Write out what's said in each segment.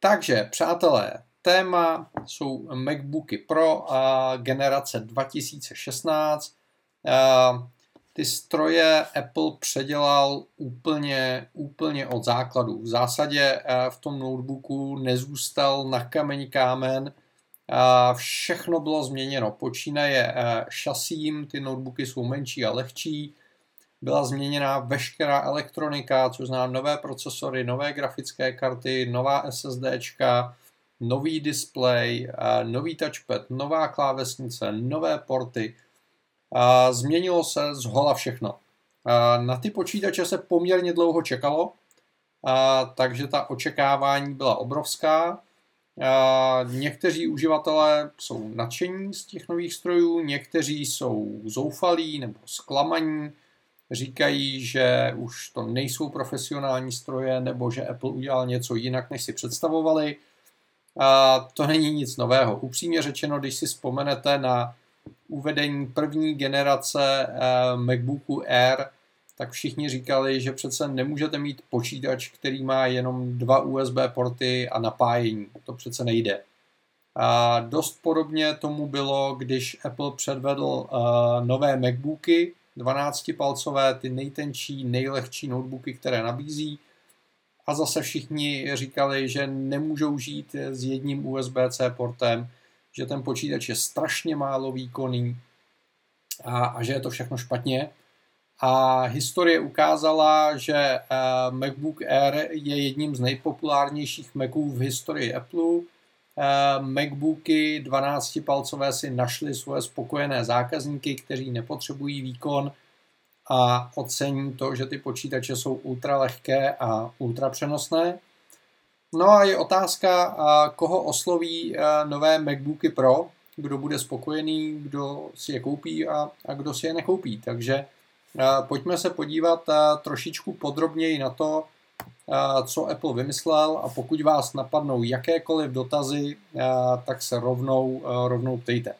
Takže, přátelé, téma jsou MacBooky Pro a generace 2016. Ty stroje Apple předělal úplně, úplně od základu. V zásadě v tom notebooku nezůstal na kameni kámen. Všechno bylo změněno. Počínaje šasím, ty notebooky jsou menší a lehčí. Byla změněna veškerá elektronika, což znamená nové procesory, nové grafické karty, nová SSDčka, nový display, nový touchpad, nová klávesnice, nové porty. Změnilo se z hola všechno. Na ty počítače se poměrně dlouho čekalo, takže ta očekávání byla obrovská. Někteří uživatelé jsou nadšení z těch nových strojů, někteří jsou zoufalí nebo zklamaní, říkají, že už to nejsou profesionální stroje nebo že Apple udělal něco jinak, než si představovali. A to není nic nového. Upřímně řečeno, když si vzpomenete na uvedení první generace eh, MacBooku Air, tak všichni říkali, že přece nemůžete mít počítač, který má jenom dva USB porty a napájení. To přece nejde. A dost podobně tomu bylo, když Apple předvedl uh, nové MacBooky 12-palcové, ty nejtenčí, nejlehčí notebooky, které nabízí. A zase všichni říkali, že nemůžou žít s jedním USB-C portem, že ten počítač je strašně málo výkonný a, a že je to všechno špatně. A historie ukázala, že uh, MacBook Air je jedním z nejpopulárnějších Maců v historii Apple. Uh, MacBooky 12-palcové si našly svoje spokojené zákazníky, kteří nepotřebují výkon a ocení to, že ty počítače jsou ultra lehké a ultra přenosné. No a je otázka, koho osloví nové MacBooky Pro, kdo bude spokojený, kdo si je koupí a, a kdo si je nekoupí. Takže pojďme se podívat trošičku podrobněji na to, co Apple vymyslel a pokud vás napadnou jakékoliv dotazy, tak se rovnou, rovnou ptejte.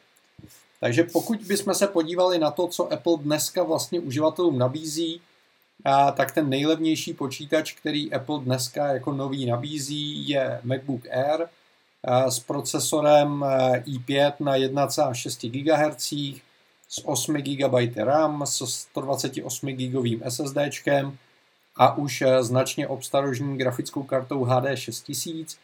Takže pokud bychom se podívali na to, co Apple dneska vlastně uživatelům nabízí, tak ten nejlevnější počítač, který Apple dneska jako nový nabízí, je MacBook Air s procesorem i5 na 1,6 GHz, s 8 GB RAM, s 128 GB SSD a už značně obstarožní grafickou kartou HD 6000.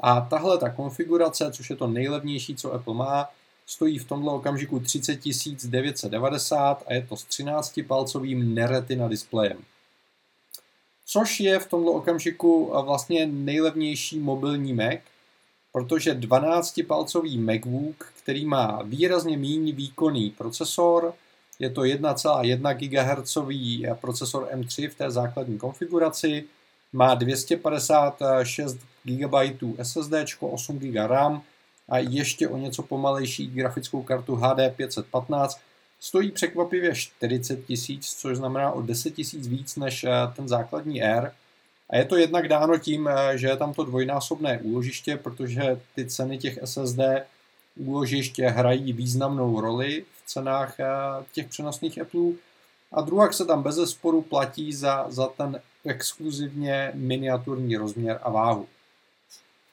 A tahle ta konfigurace, což je to nejlevnější, co Apple má, stojí v tomto okamžiku 30 990 a je to s 13-palcovým neretina displejem. Což je v tomto okamžiku vlastně nejlevnější mobilní Mac, protože 12-palcový MacBook, který má výrazně méně výkonný procesor, je to 1,1 GHz procesor M3 v té základní konfiguraci, má 256 GB SSD, 8 GB RAM a ještě o něco pomalejší grafickou kartu HD 515 stojí překvapivě 40 tisíc, což znamená o 10 tisíc víc než eh, ten základní R. A je to jednak dáno tím, eh, že je tam to dvojnásobné úložiště, protože ty ceny těch SSD úložiště hrají významnou roli cenách eh, těch přenosných Apple. A druhá se tam bez sporu platí za, za ten exkluzivně miniaturní rozměr a váhu.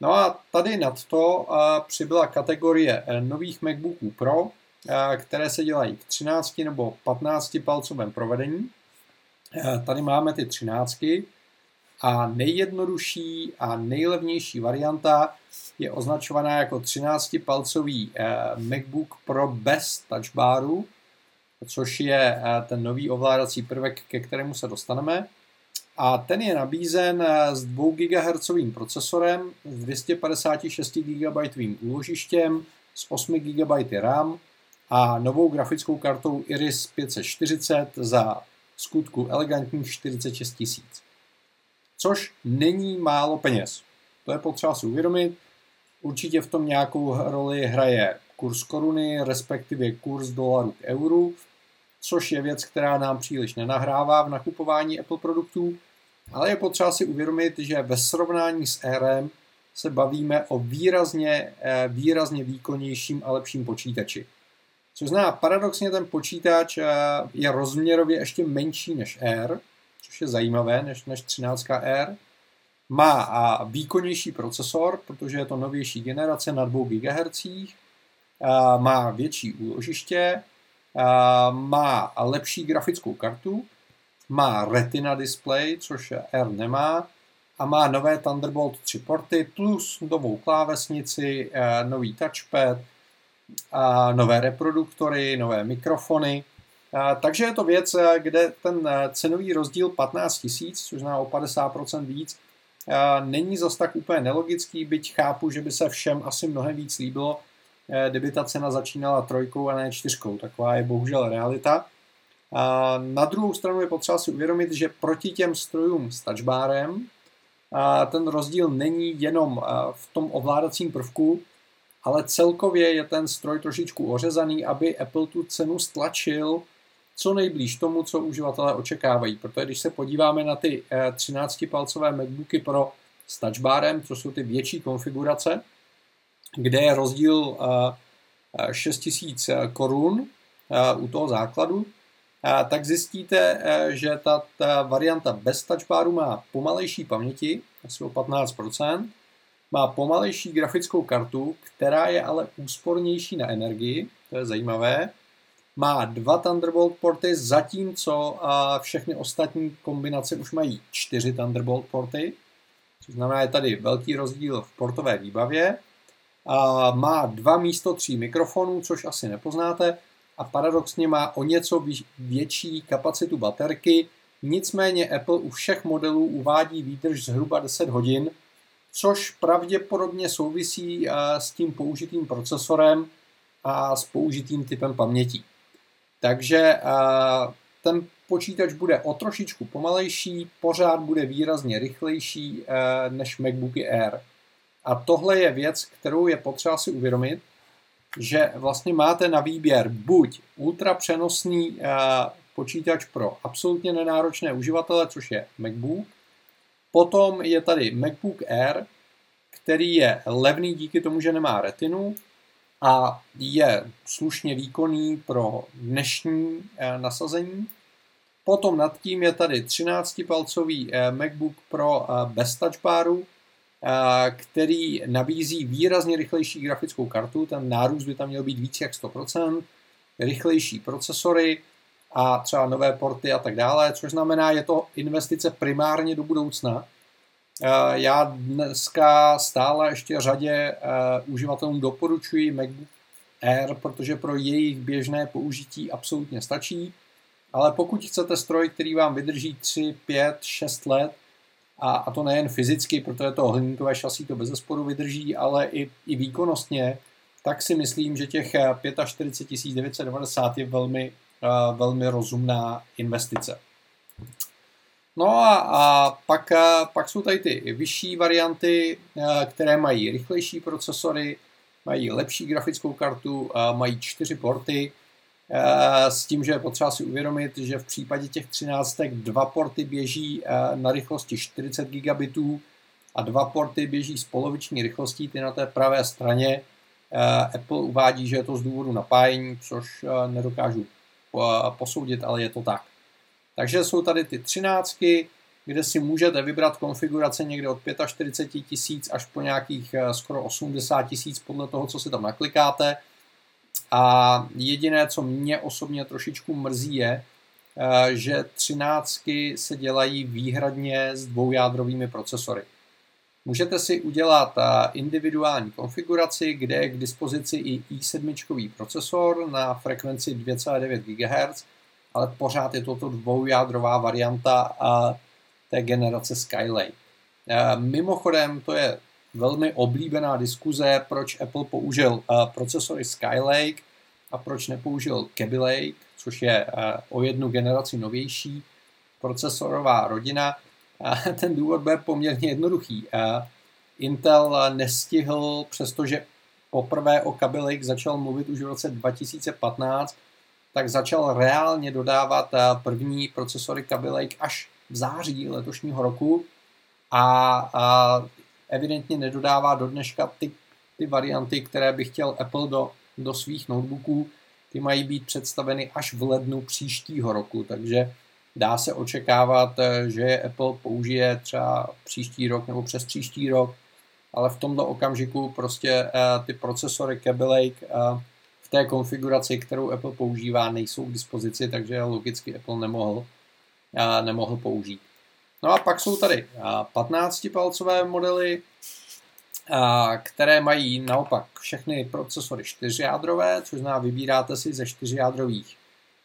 No a tady nad to přibyla kategorie eh, nových MacBooků Pro, eh, které se dělají v 13 nebo 15 palcovém provedení. Eh, tady máme ty 13 a nejjednodušší a nejlevnější varianta je označovaná jako 13-palcový MacBook Pro bez touchbaru, což je ten nový ovládací prvek, ke kterému se dostaneme a ten je nabízen eh, s 2 GHz procesorem, s 256 GB úložištěm, s 8 GB RAM a novou grafickou kartou Iris 540 za skutku elegantních 46 tisíc. Což není málo peněz. To je potřeba si uvědomit. Určitě v tom nějakou roli hraje kurz koruny, respektive kurz dolaru k euru, což je věc, která nám příliš nenahrává v nakupování Apple produktů, ale je potřeba si uvědomit, že ve srovnání s RM se bavíme o výrazně, eh, výrazně výkonnějším a lepším počítači. Což znamená, paradoxně ten počítač eh, je rozměrově ještě menší než R, což je zajímavé, než, než 13 R. má a výkonnější procesor, protože je to novější generace na 2 GHz, a má větší úložiště, a má lepší grafickou kartu, má Retina display, což R nemá, a má nové Thunderbolt 3 porty plus novou klávesnici, nový touchpad, a nové reproduktory, nové mikrofony. A, takže je to věc, kde ten cenový rozdíl 15 000, což zná o 50% víc, a, není zas tak úplně nelogický, byť chápu, že by se všem asi mnohem víc líbilo, kdyby ta cena začínala trojkou a ne čtyřkou. Taková je bohužel realita. A na druhou stranu je potřeba si uvědomit, že proti těm strojům s touchbarem ten rozdíl není jenom v tom ovládacím prvku, ale celkově je ten stroj trošičku ořezaný, aby Apple tu cenu stlačil co nejblíž tomu, co uživatelé očekávají. Protože když se podíváme na ty 13-palcové eh, MacBooky Pro s touchbarem, to jsou ty větší konfigurace, kde je rozdíl 6000 eh, korun eh, u toho základu, tak zjistíte, že ta, ta varianta bez touchbaru má pomalejší paměti, asi o 15%, má pomalejší grafickou kartu, která je ale úspornější na energii, to je zajímavé. Má dva Thunderbolt porty, zatímco všechny ostatní kombinace už mají čtyři Thunderbolt porty, což znamená, je tady velký rozdíl v portové výbavě. A má dva místo tří mikrofonů, což asi nepoznáte, a paradoxně má o něco větší kapacitu baterky, nicméně Apple u všech modelů uvádí výdrž zhruba 10 hodin, což pravděpodobně souvisí s tím použitým procesorem a s použitým typem paměti. Takže ten počítač bude o trošičku pomalejší, pořád bude výrazně rychlejší eh, než MacBooky Air. A tohle je věc, kterou je potřeba si uvědomit, že vlastně máte na výběr buď ultra přenosný počítač pro absolutně nenáročné uživatele, což je MacBook, Potom je tady MacBook Air, který je levný díky tomu, že nemá retinu a je slušně výkonný pro dnešní eh, nasazení. Potom nad tím je tady 13-palcový eh, MacBook Pro eh, bez touchbaru, který nabízí výrazně rychlejší grafickou kartu, ten nárůst by tam měl být víc jak 100%, rychlejší procesory, a třeba nové porty a tak dále, což znamená, je to investice primárně do budoucna. Eh, já dneska stále ještě řadě eh, uživatelům doporučuji MacBook Air, protože pro jejich běžné použití absolutně stačí. Ale pokud chcete stroj, který vám vydrží 3, 5, 6 let, a, a to nejen fyzicky, protože to hliníkové šasí to bez zesporu vydrží, ale i, i výkonnostně, tak si myslím, že těch 45 990 je velmi velmi rozumná investice. No a, a pak, pak jsou tady ty vyšší varianty, které mají rychlejší procesory, mají lepší grafickou kartu, mají čtyři porty, s tím, že je potřeba si uvědomit, že v případě těch 13 dva porty běží na rychlosti 40 gigabitů a dva porty běží s poloviční rychlostí, ty na té pravé straně. Apple uvádí, že je to z důvodu napájení, což nedokážu posoudit, ale je to tak. Takže jsou tady ty třináctky, kde si můžete vybrat konfigurace někde od 45 tisíc až po nějakých eh, skoro 80 tisíc podle toho, co si tam naklikáte. A jediné, co mě osobně trošičku mrzí, je, eh, že třináctky se dělají výhradně s dvoujádrovými procesory. Můžete si udělat individuální konfiguraci, kde je k dispozici i i7 procesor na frekvenci 2,9 GHz, ale pořád je toto dvoujádrová varianta té generace Skylake. Mimochodem, to je velmi oblíbená diskuze, proč Apple použil procesory Skylake a proč nepoužil Kaby Lake, což je o jednu generaci novější procesorová rodina. ten důvod byl poměrně jednoduchý. Intel nestihl, přestože poprvé o Kaby Lake začal mluvit už v roce 2015, tak začal reálně dodávat první procesory Kaby Lake až v září letošního roku a, a evidentně nedodává do dneška ty, ty varianty, které by chtěl Apple do, do svých notebooků. Ty mají být představeny až v lednu příštího roku, takže dá se očekávat, že Apple použije třeba příští rok nebo přes příští rok, ale v tomto okamžiku prostě ty procesory Kaby Lake v té konfiguraci, kterou Apple používá, nejsou k dispozici, takže logicky Apple nemohl, nemohl použít. No a pak jsou tady 15-palcové modely, které mají naopak všechny procesory čtyřjádrové, což znamená vybíráte si ze čtyřjádrových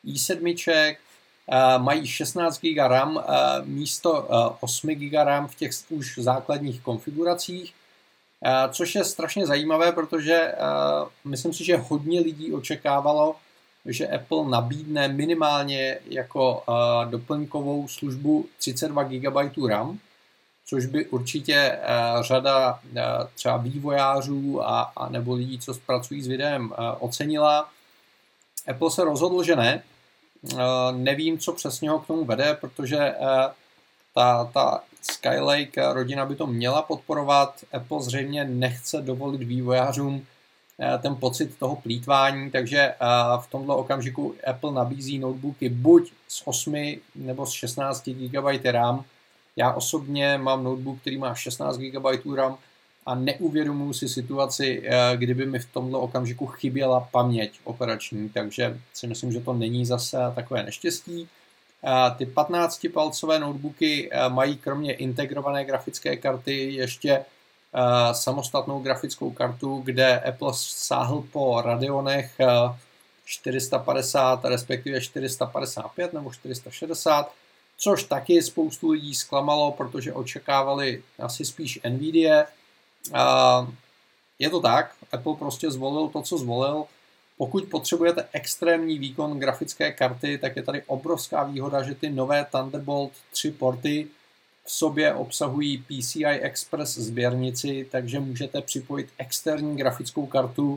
i7, mají 16 GB RAM místo 8 GB RAM v těch už základních konfiguracích, což je strašně zajímavé, protože myslím si, že hodně lidí očekávalo, že Apple nabídne minimálně jako doplňkovou službu 32 GB RAM, což by určitě řada třeba vývojářů a, a nebo lidí, co pracují s videem, ocenila. Apple se rozhodl, že ne. Nevím, co přesně ho k tomu vede, protože ta, ta Skylake rodina by to měla podporovat. Apple zřejmě nechce dovolit vývojářům eh, ten pocit toho plítvání, takže eh, v tomto okamžiku Apple nabízí notebooky buď s 8 nebo s 16 GB RAM. Já osobně mám notebook, který má 16 GB RAM a neuvědomuji si situaci, eh, kdyby mi v tomto okamžiku chyběla paměť operační, takže si myslím, že to není zase takové neštěstí. Ty 15-palcové notebooky eh, mají kromě integrované grafické karty ještě eh, samostatnou grafickou kartu, kde Apple sáhl po Radeonech 450, eh, respektive 455 nebo 460, což taky spoustu lidí zklamalo, protože očekávali asi spíš Nvidia. Je to tak, Apple prostě zvolil to, co zvolil. Pokud potřebujete extrémní výkon grafické karty, tak je tady obrovská výhoda, že ty nové Thunderbolt 3 porty v sobě obsahují PCI Express sběrnici, takže můžete připojit externí grafickou kartu.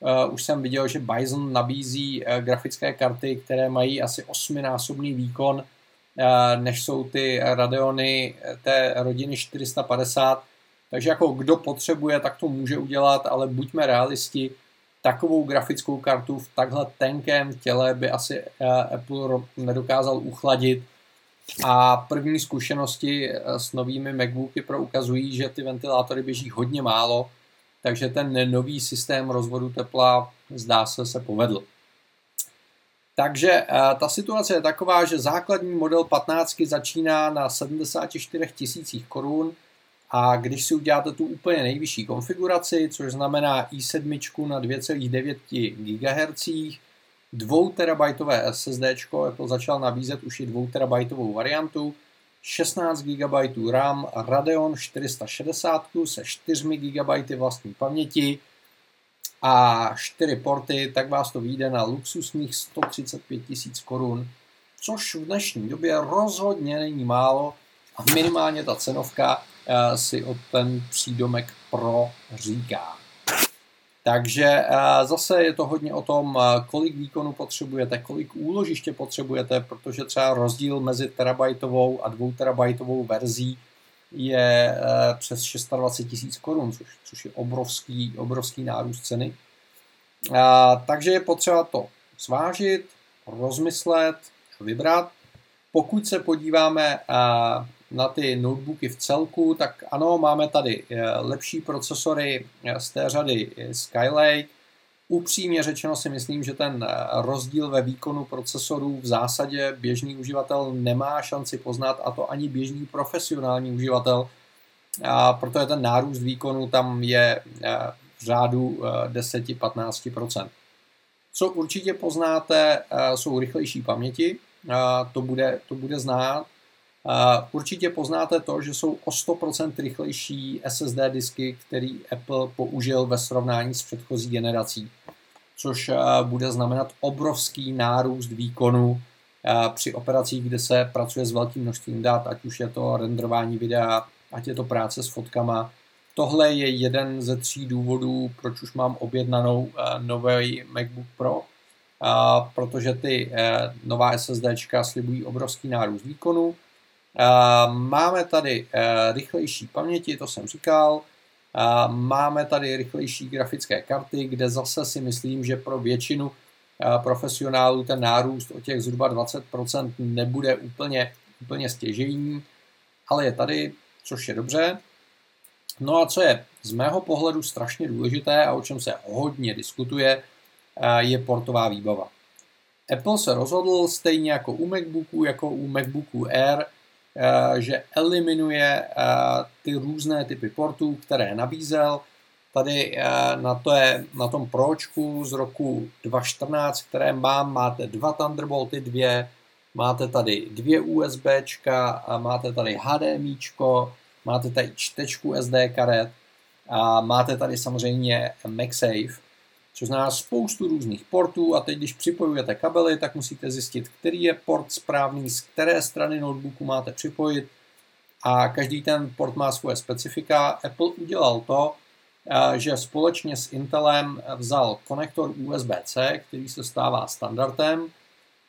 Uh, už jsem viděl, že Bison nabízí uh, grafické karty, které mají asi osminásobný výkon, uh, než jsou ty Radeony té rodiny 450. Takže jako kdo potřebuje, tak to může udělat, ale buďme realisti, takovou grafickou kartu v takhle tenkém těle by asi eh, Apple nedokázal uchladit. A první zkušenosti eh, s novými MacBooky Pro ukazují, že ty ventilátory běží hodně málo, takže ten nový systém rozvodu tepla zdá se se povedl. Takže eh, ta situace je taková, že základní model 15 začíná na 74 tisících korun, a když si uděláte tu úplně nejvyšší konfiguraci, což znamená i7 na 2,9 GHz, 2 terabajtové SSD, Apple začal nabízet už i 2 terabajtovou variantu, 16 GB RAM, Radeon 460 se 4 GB vlastní paměti a 4 porty, tak vás to vyjde na luxusních 135 000 korun, což v dnešní době rozhodně není málo a minimálně ta cenovka si o ten přídomek pro říká. Takže zase je to hodně o tom, kolik výkonu potřebujete, kolik úložiště potřebujete, protože třeba rozdíl mezi terabajtovou a dvou terabajtovou verzí je přes 26 tisíc korun, což, což je obrovský, obrovský nárůst ceny. Takže je potřeba to zvážit, rozmyslet, vybrat. Pokud se podíváme na ty notebooky v celku, tak ano, máme tady eh, lepší procesory eh, z té řady Skylake. Upřímně řečeno si myslím, že ten eh, rozdíl ve výkonu procesorů v zásadě běžný uživatel nemá šanci poznat, a to ani běžný profesionální uživatel, a protože ten nárůst výkonu tam je v řádu 10-15%. Co určitě poznáte, jsou rychlejší paměti, to bude, to bude znát, Určitě poznáte to, že jsou o 100% rychlejší SSD disky, který Apple použil ve srovnání s předchozí generací, což bude znamenat obrovský nárůst výkonu při operacích, kde se pracuje s velkým množstvím dat, ať už je to renderování videa, ať je to práce s fotkama. Tohle je jeden ze tří důvodů, proč už mám objednanou nový MacBook Pro, protože ty nová SSDčka slibují obrovský nárůst výkonu, Máme tady eh, rychlejší paměti, to jsem říkal. Máme tady rychlejší grafické karty, kde zase si myslím, že pro většinu profesionálů ten nárůst o těch zhruba 20% nebude úplně, úplně stěžejní, ale je tady, což je dobře. No a co je z mého pohledu strašně důležité a o čem se hodně diskutuje, je portová výbava. Apple se rozhodl stejně jako u MacBooku, jako u MacBooku Air, že eliminuje ty různé typy portů, které nabízel. Tady na, to je, na tom Pročku z roku 2014, které mám, máte dva Thunderbolty, dvě, máte tady dvě USBčka, máte tady HDMIčko, máte tady čtečku SD karet a máte tady samozřejmě MagSafe, což znamená spoustu různých portů a teď, když připojujete kabely, tak musíte zjistit, který je port správný, z které strany notebooku máte připojit a každý ten port má svoje specifika. Apple udělal to, eh, že společně s Intelem vzal konektor USB-C, který se stává standardem,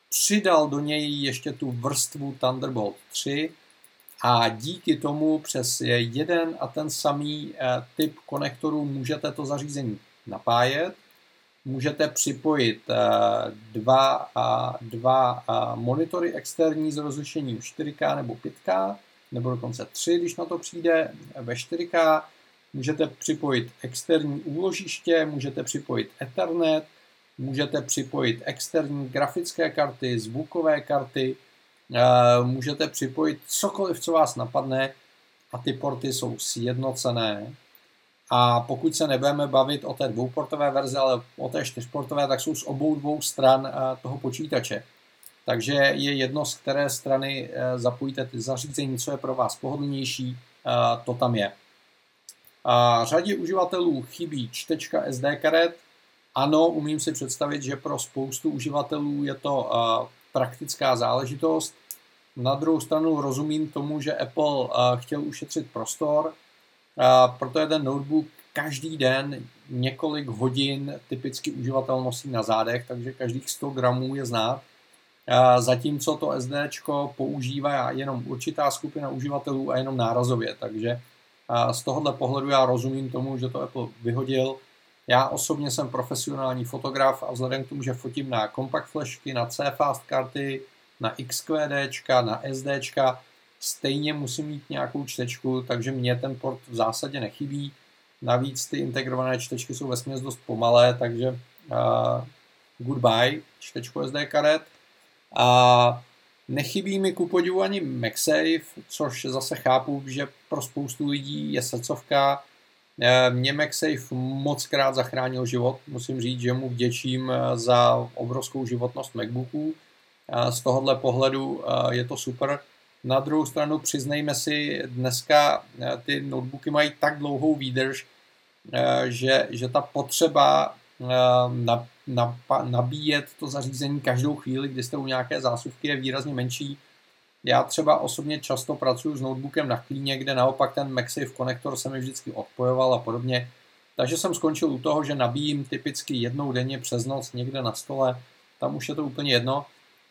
přidal do něj ještě tu vrstvu Thunderbolt 3 a díky tomu přes jeden a ten samý eh, typ konektorů můžete to zařízení napájet můžete připojit eh, dva, dva monitory externí s rozlišením 4K nebo 5K, nebo dokonce 3, když na to přijde ve 4K. Můžete připojit externí úložiště, můžete připojit Ethernet, můžete připojit externí grafické karty, zvukové karty, eh, můžete připojit cokoliv, co vás napadne a ty porty jsou sjednocené a pokud se nebudeme bavit o té dvouportové verzi, ale o té čtyřportové, tak jsou z obou dvou stran eh, toho počítače. Takže je jedno, z které strany eh, zapojíte ty zařízení, co je pro vás pohodlnější, eh, to tam je. A řadě uživatelů chybí čtečka SD karet. Ano, umím si představit, že pro spoustu uživatelů je to praktická záležitost. Na druhou stranu rozumím tomu, že Apple chtěl ušetřit prostor, proto je ten notebook každý den několik hodin typicky uživatel nosí na zádech, takže každých 100 gramů je znát. Zatímco to SD používá jenom určitá skupina uživatelů a jenom nárazově, takže z tohohle pohledu já rozumím tomu, že to Apple vyhodil. Já osobně jsem profesionální fotograf a vzhledem k tomu, že fotím na compact flashky, na C-Fast karty, na XQD, na SD, stejně musím mít nějakou čtečku, takže mě ten port v zásadě nechybí. Navíc ty integrované čtečky jsou vesměs dost pomalé, takže uh, goodbye čtečku SD karet. A nechybí mi ku podivu ani MagSafe, což zase chápu, že pro spoustu lidí je srdcovka. Mě MagSafe moc krát zachránil život. Musím říct, že mu vděčím za obrovskou životnost MacBooků. Z tohohle pohledu je to super. Na druhou stranu přiznejme si, dneska eh, ty notebooky mají tak dlouhou výdrž, eh, že, že ta potřeba eh, nabíjet to zařízení každou chvíli, kdy jste u nějaké zásuvky, je výrazně menší. Já třeba osobně často pracuji s notebookem na klíně, kde naopak ten MagSafe konektor se mi vždycky odpojoval a podobně. Takže jsem skončil u toho, že nabíjím typicky jednou denně přes noc někde na stole. Tam už je to úplně jedno.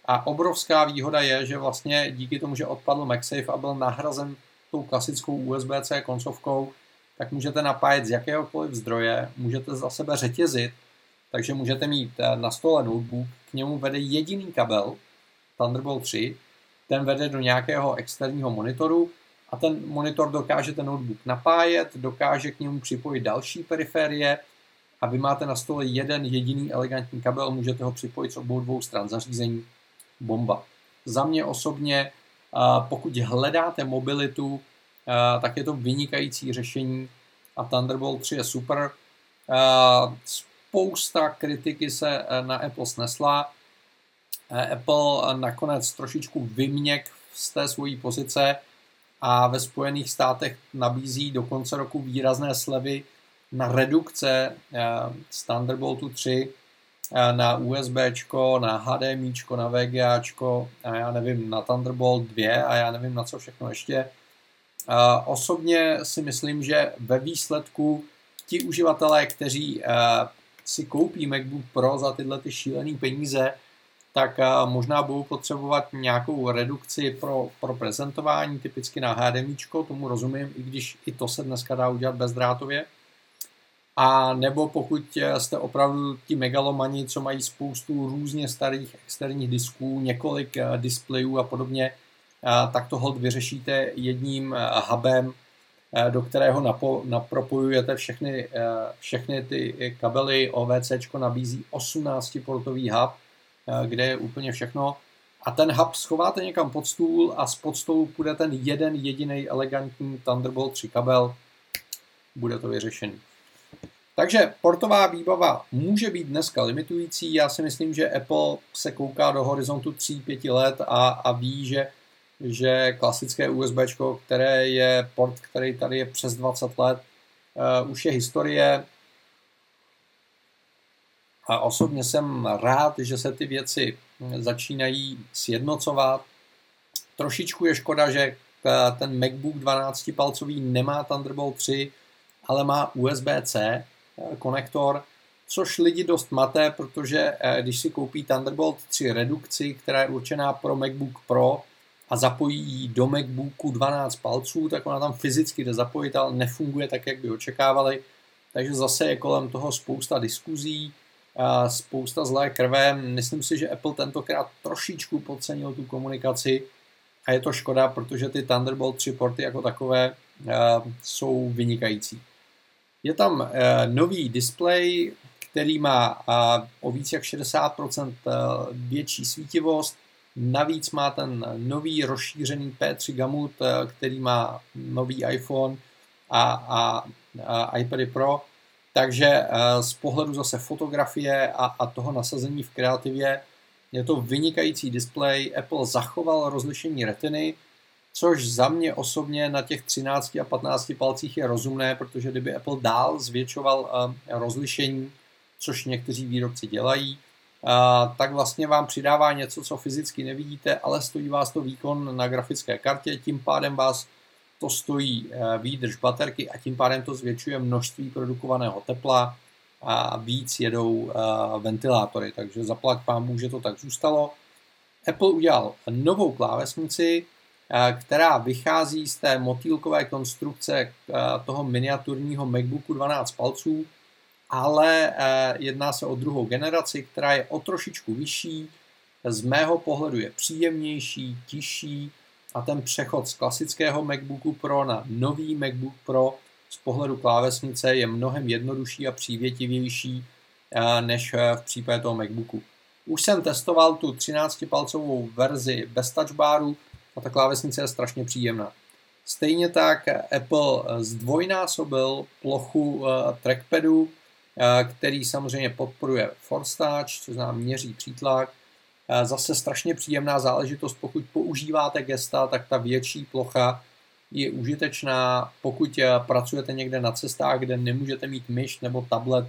A obrovská výhoda je, že vlastně díky tomu, že odpadl MagSafe a byl nahrazen tou klasickou USB-C koncovkou, tak můžete napájet z jakéhokoliv zdroje, můžete za sebe řetězit, takže můžete mít eh, na stole notebook, k němu vede jediný kabel, Thunderbolt 3, ten vede do nějakého externího monitoru a ten monitor dokáže ten notebook napájet, dokáže k němu připojit další periférie a vy máte na stole jeden jediný elegantní kabel, můžete ho připojit z obou dvou stran zařízení bomba. Za mě osobně, pokud hledáte mobilitu, tak je to vynikající řešení a Thunderbolt 3 je super. Spousta kritiky se e, na Apple snesla. E, Apple nakonec trošičku vyměk z té svojí pozice a ve Spojených státech nabízí do konce roku výrazné slevy na redukce e, z Thunderboltu 3 na USB, na HDMI, na VGA, a já nevím, na Thunderbolt 2 a já nevím na co všechno ještě. Osobně si myslím, že ve výsledku ti uživatelé, kteří si koupí MacBook Pro za tyhle ty šílené peníze, tak možná budou potřebovat nějakou redukci pro, pro prezentování, typicky na HDMI, tomu rozumím, i když i to se dneska dá udělat bezdrátově a nebo pokud jste opravdu ti megalomani, co mají spoustu různě starých externích disků, několik displejů a podobně, tak to hold vyřešíte jedním hubem, do kterého napo, napropojujete všechny, všechny ty kabely. OVC nabízí 18-portový hub, kde je úplně všechno. A ten hub schováte někam pod stůl a z pod stolu půjde ten jeden jediný elegantní Thunderbolt 3 kabel. Bude to vyřešený. Takže portová výbava může být dneska limitující. Já si myslím, že Apple se kouká do horizontu 3-5 let a, a ví, že, že klasické USB, které je port, který tady je přes 20 let, uh, už je historie. A osobně jsem rád, že se ty věci začínají sjednocovat. Trošičku je škoda, že ten MacBook 12-palcový nemá Thunderbolt 3, ale má USB-C, konektor, což lidi dost maté, protože eh, když si koupí Thunderbolt 3 redukci, která je určená pro MacBook Pro a zapojí ji do MacBooku 12 palců, tak ona tam fyzicky jde zapojit, ale nefunguje tak, jak by očekávali. Takže zase je kolem toho spousta diskuzí, spousta zlé krve. Myslím si, že Apple tentokrát trošičku podcenil tu komunikaci a je to škoda, protože ty Thunderbolt 3 porty jako takové eh, jsou vynikající. Je tam uh, nový display, který má uh, o víc jak 60% uh, větší svítivost. Navíc má ten nový rozšířený P3 Gamut, který má nový iPhone a, a, a iPady Pro. Takže z pohledu zase fotografie a, a toho nasazení v kreativě je to vynikající display. Apple zachoval rozlišení retiny, což za mě osobně na těch 13 a 15 palcích je rozumné, protože kdyby Apple dál zvětšoval eh, rozlišení, což někteří výrobci dělají, eh, tak vlastně vám přidává něco, co fyzicky nevidíte, ale stojí vás to výkon na grafické kartě, tím pádem vás to stojí eh, výdrž baterky a tím pádem to zvětšuje množství produkovaného tepla a víc jedou ventilátory, takže zaplať pán že to tak zůstalo. Apple udělal novou klávesnici, která vychází z té motýlkové konstrukce eh, toho miniaturního MacBooku 12 palců, ale eh, jedná se o druhou generaci, která je o trošičku vyšší, z mého pohledu je příjemnější, tižší a ten přechod z klasického MacBooku Pro na nový MacBook Pro z pohledu klávesnice je mnohem jednodušší a přívětivější než v případě toho MacBooku. Už jsem testoval tu 13-palcovou verzi bez touchbaru, a ta klávesnice je strašně příjemná. Stejně tak Apple zdvojnásobil plochu eh, trackpadu, eh, který samozřejmě podporuje Force Touch, což znamená měří přítlak. Eh, zase strašně příjemná záležitost, pokud používáte gesta, tak ta větší plocha je užitečná, pokud pracujete někde na cestách, kde nemůžete mít myš nebo tablet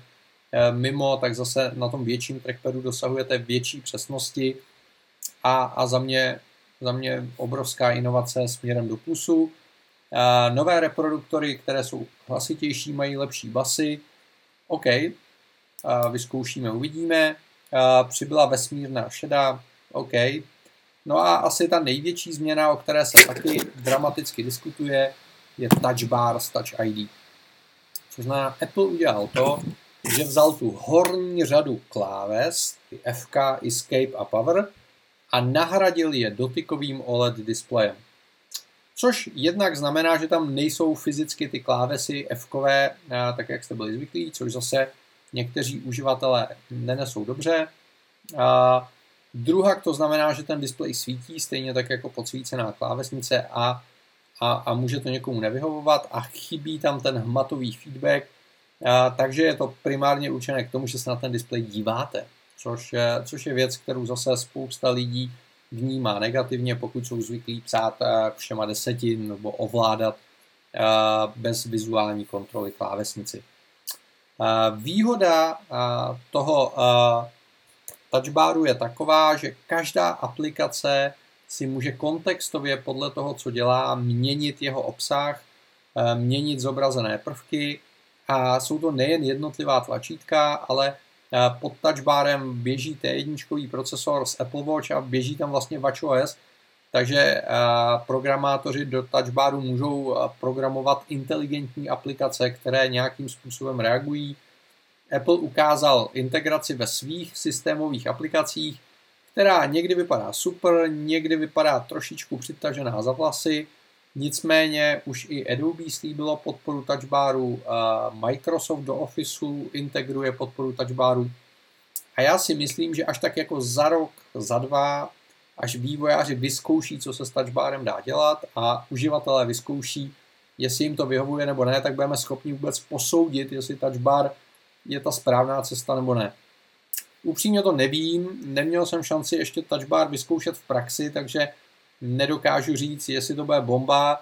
mimo, tak zase na tom větším trackpadu dosahujete větší přesnosti a, a za mě za mě obrovská inovace směrem do plusu. Nové reproduktory, které jsou hlasitější, mají lepší basy. OK, vyzkoušíme, uvidíme. Přibyla vesmírná šeda. OK. No a asi ta největší změna, o které se taky dramaticky diskutuje, je Touch Bar s Touch ID. Což znamená, Apple udělal to, že vzal tu horní řadu kláves, ty FK, Escape a Power, a nahradil je dotykovým OLED displejem. Což jednak znamená, že tam nejsou fyzicky ty klávesy f eh, tak jak jste byli zvyklí, což zase někteří uživatelé nenesou dobře. A druhak to znamená, že ten displej svítí stejně tak jako podsvícená klávesnice a, a, a může to někomu nevyhovovat a chybí tam ten hmatový feedback, a, takže je to primárně určené k tomu, že se na ten displej díváte což je, což je věc, kterou zase spousta lidí vnímá negativně, pokud jsou zvyklí psát eh, všema desetin nebo ovládat eh, bez vizuální kontroly klávesnici. Eh, výhoda toho touchbaru je taková, že každá aplikace si může kontextově podle toho, co dělá, měnit jeho obsah, měnit zobrazené prvky a jsou to nejen jednotlivá tlačítka, ale pod touchbarem běží T1 procesor z Apple Watch a běží tam vlastně WatchOS, takže programátoři do touchbaru můžou programovat inteligentní aplikace, které nějakým způsobem reagují. Apple ukázal integraci ve svých systémových aplikacích, která někdy vypadá super, někdy vypadá trošičku přitažená za vlasy, nicméně už i Adobe slíbilo podporu touchbaru, Microsoft do Officeu integruje podporu touchbaru a já si myslím, že až tak jako za rok, za dva, až vývojáři vyzkouší, co se s touchbarem dá dělat a uživatelé vyzkouší, jestli jim to vyhovuje nebo ne, tak budeme schopni vůbec posoudit, jestli touchbar je ta správná cesta nebo ne. Upřímně to nevím, neměl jsem šanci ještě touchbar vyzkoušet v praxi, takže nedokážu říct, jestli to bude bomba,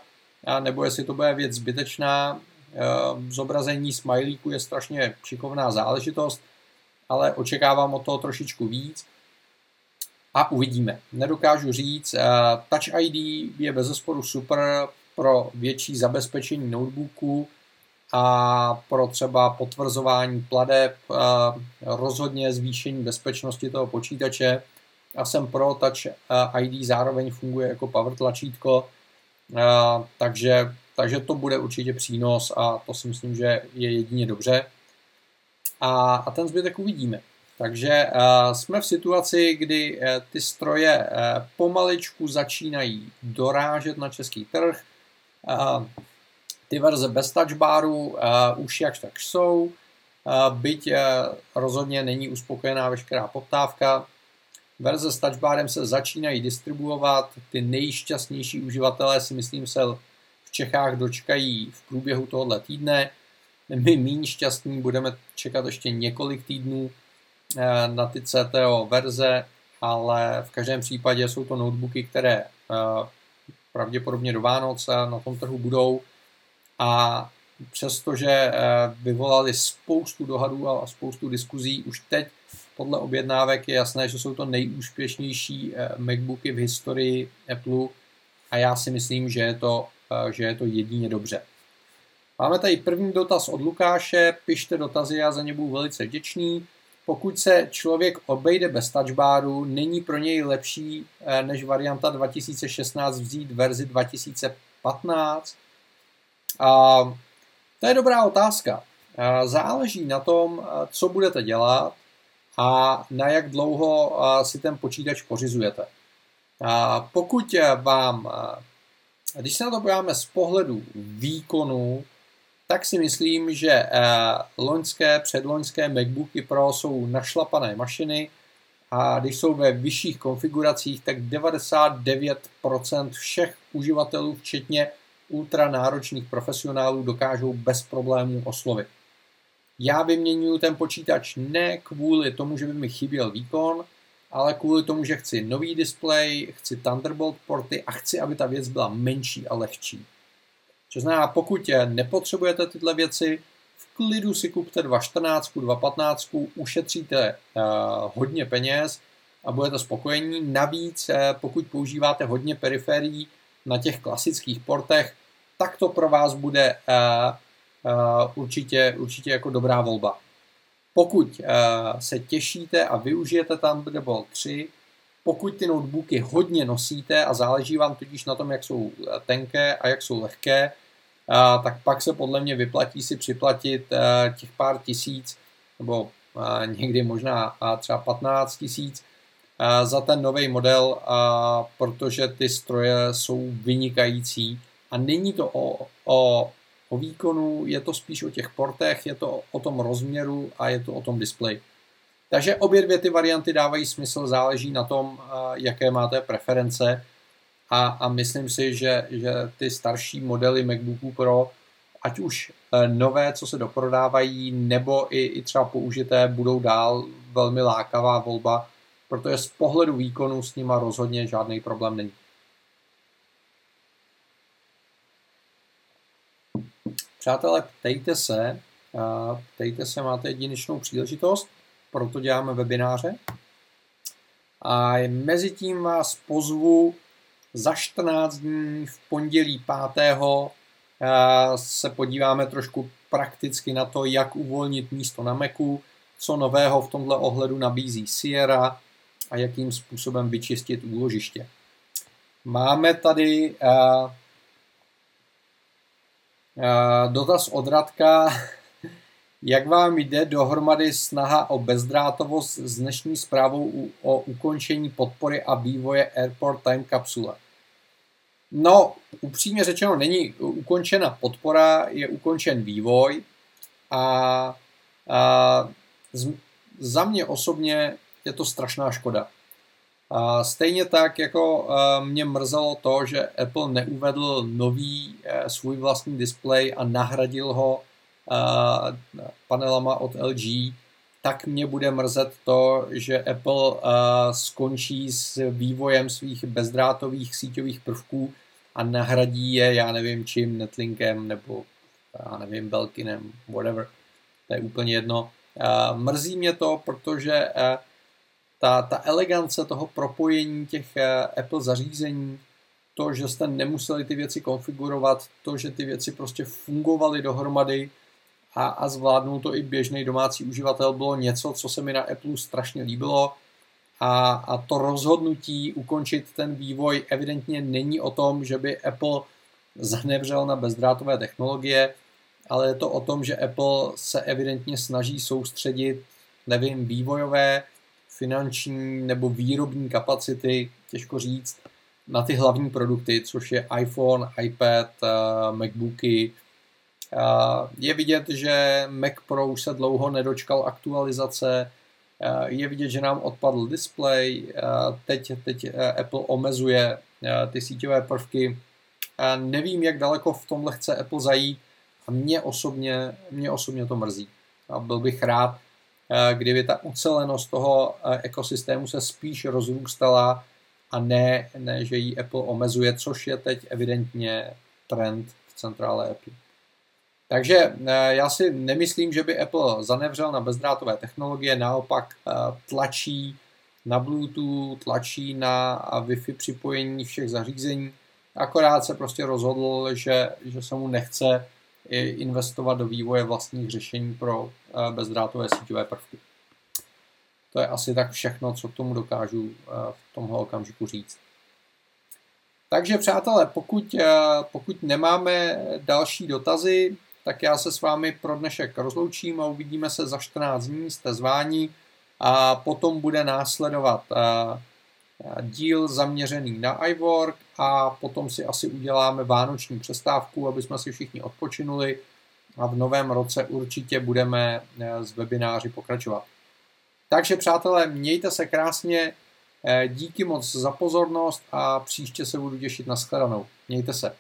nebo jestli to bude věc zbytečná. Ehm, zobrazení smajlíku je strašně šikovná záležitost, ale očekávám od toho trošičku víc a uvidíme. Nedokážu říct, eh, Touch ID je bez zesporu super pro větší zabezpečení notebooku a pro třeba potvrzování pladeb, eh, rozhodně zvýšení bezpečnosti toho počítače a jsem pro Touch eh, ID zároveň funguje jako power tlačítko, takže, takže to bude určitě přínos a to si myslím, že je jedině dobře. A, a ten zbytek uvidíme. Takže uh, jsme v situaci, kdy ty stroje pomaličku začínají dorážet na český trh. Ty verze bez touchbaru už jak tak jsou, byť rozhodně není uspokojená veškerá poptávka. Verze s touchbarem se začínají distribuovat, ty nejšťastnější uživatelé si myslím se v Čechách dočkají v průběhu tohoto týdne. My méně šťastní budeme čekat ještě několik týdnů, Eh, na ty CTO verze, ale v každém případě jsou to notebooky, které eh, pravděpodobně do Vánoce na tom trhu budou a přestože eh, vyvolali spoustu dohadů a spoustu diskuzí, už teď podle objednávek je jasné, že jsou to nejúspěšnější MacBooky v historii Apple a já si myslím, že je to, že je to jedině dobře. Máme tady první dotaz od Lukáše, pište dotazy, já za ně budu velice vděčný pokud se člověk obejde bez touchbaru, není pro něj lepší eh, než varianta 2016 vzít verzi 2015? A to je dobrá otázka. Záleží na tom, eh, co budete dělat a na jak dlouho si ten počítač pořizujete. Pokud vám, když se na to podíváme z pohledu výkonu, tak si myslím, že eh, loňské, předloňské MacBooky Pro jsou našlapané mašiny a když jsou ve vyšších konfiguracích, tak 99% všech uživatelů, včetně ultra náročných profesionálů, dokážou bez problémů oslovit. Já vyměňuji ten počítač ne kvůli tomu, že by mi chyběl výkon, ale kvůli tomu, že chci nový displej, chci Thunderbolt porty a chci, aby ta věc byla menší a lehčí. To znamená, pokud nepotřebujete tyhle věci, v klidu si kupte 2.14, 2.15, ušetříte uh, hodně peněz a budete spokojení. Navíc, uh, pokud používáte hodně periferií na těch klasických portech, tak to pro vás bude uh, určitě, určitě jako dobrá volba. Pokud uh, se těšíte a využijete Thunderbolt 3, pokud ty notebooky hodně nosíte a záleží vám tudíž na tom, jak jsou tenké a jak jsou lehké, tak pak se podle mě vyplatí si připlatit těch pár tisíc nebo někdy možná třeba 15 tisíc za ten nový model, protože ty stroje jsou vynikající a není to o, o, o výkonu, je to spíš o těch portech, je to o tom rozměru a je to o tom displeji. Takže obě dvě ty varianty dávají smysl, záleží na tom, jaké máte preference a, a myslím si, že, že ty starší modely MacBooku Pro, ať už eh, nové, co se doprodávají, nebo i, i třeba použité, budou dál velmi lákavá volba, protože z pohledu výkonu s nima rozhodně žádný problém není. Přátelé, ptejte se, ptejte se, máte jedinečnou příležitost, proto děláme webináře. A mezi tím vás pozvu za 14 dní v pondělí 5. se podíváme trošku prakticky na to, jak uvolnit místo na Macu, co nového v tomhle ohledu nabízí Sierra a jakým způsobem vyčistit úložiště. máme tady dotaz od Radka. Jak vám jde dohromady snaha o bezdrátovost s dnešní zprávou o ukončení podpory a vývoje Airport Time kapsule? No, upřímně řečeno, není ukončena podpora, je ukončen vývoj a, a z, za mě osobně je to strašná škoda. Stejně tak, jako mě mrzelo to, že Apple neuvedl nový e, svůj vlastní displej a nahradil ho panelama od LG, tak mě bude mrzet to, že Apple skončí s vývojem svých bezdrátových síťových prvků a nahradí je, já nevím čím, Netlinkem nebo já nevím, Belkinem, whatever. To je úplně jedno. Mrzí mě to, protože ta, ta elegance toho propojení těch Apple zařízení, to, že jste nemuseli ty věci konfigurovat, to, že ty věci prostě fungovaly dohromady, a, a zvládnul to i běžný domácí uživatel, bylo něco, co se mi na Apple strašně líbilo. A, a to rozhodnutí ukončit ten vývoj evidentně není o tom, že by Apple zanevřel na bezdrátové technologie, ale je to o tom, že Apple se evidentně snaží soustředit, nevím, vývojové, finanční nebo výrobní kapacity, těžko říct, na ty hlavní produkty, což je iPhone, iPad, eh, MacBooky, je vidět, že Mac Pro už se dlouho nedočkal aktualizace, je vidět, že nám odpadl display, teď, teď Apple omezuje ty síťové prvky. Nevím, jak daleko v tomhle chce Apple zajít a mě osobně, mě osobně to mrzí. A byl bych rád, kdyby ta ucelenost toho ekosystému se spíš rozrůstala a ne, ne, že ji Apple omezuje, což je teď evidentně trend v centrále Apple. Takže eh, já si nemyslím, že by Apple zanevřel na bezdrátové technologie, naopak eh, tlačí na Bluetooth, tlačí na Wi-Fi připojení všech zařízení, akorát se prostě rozhodl, že, že se mu nechce investovat do vývoje vlastních řešení pro eh, bezdrátové síťové prvky. To je asi tak všechno, co k tomu dokážu v tomhle okamžiku říct. Takže přátelé, pokud, pokud nemáme další dotazy, tak já se s vámi pro dnešek rozloučím a uvidíme se za 14 dní, jste zváni a potom bude následovat díl zaměřený na iWork a potom si asi uděláme vánoční přestávku, aby jsme si všichni odpočinuli a v novém roce určitě budeme s webináři pokračovat. Takže přátelé, mějte se krásně, díky moc za pozornost a příště se budu těšit na shledanou. Mějte se.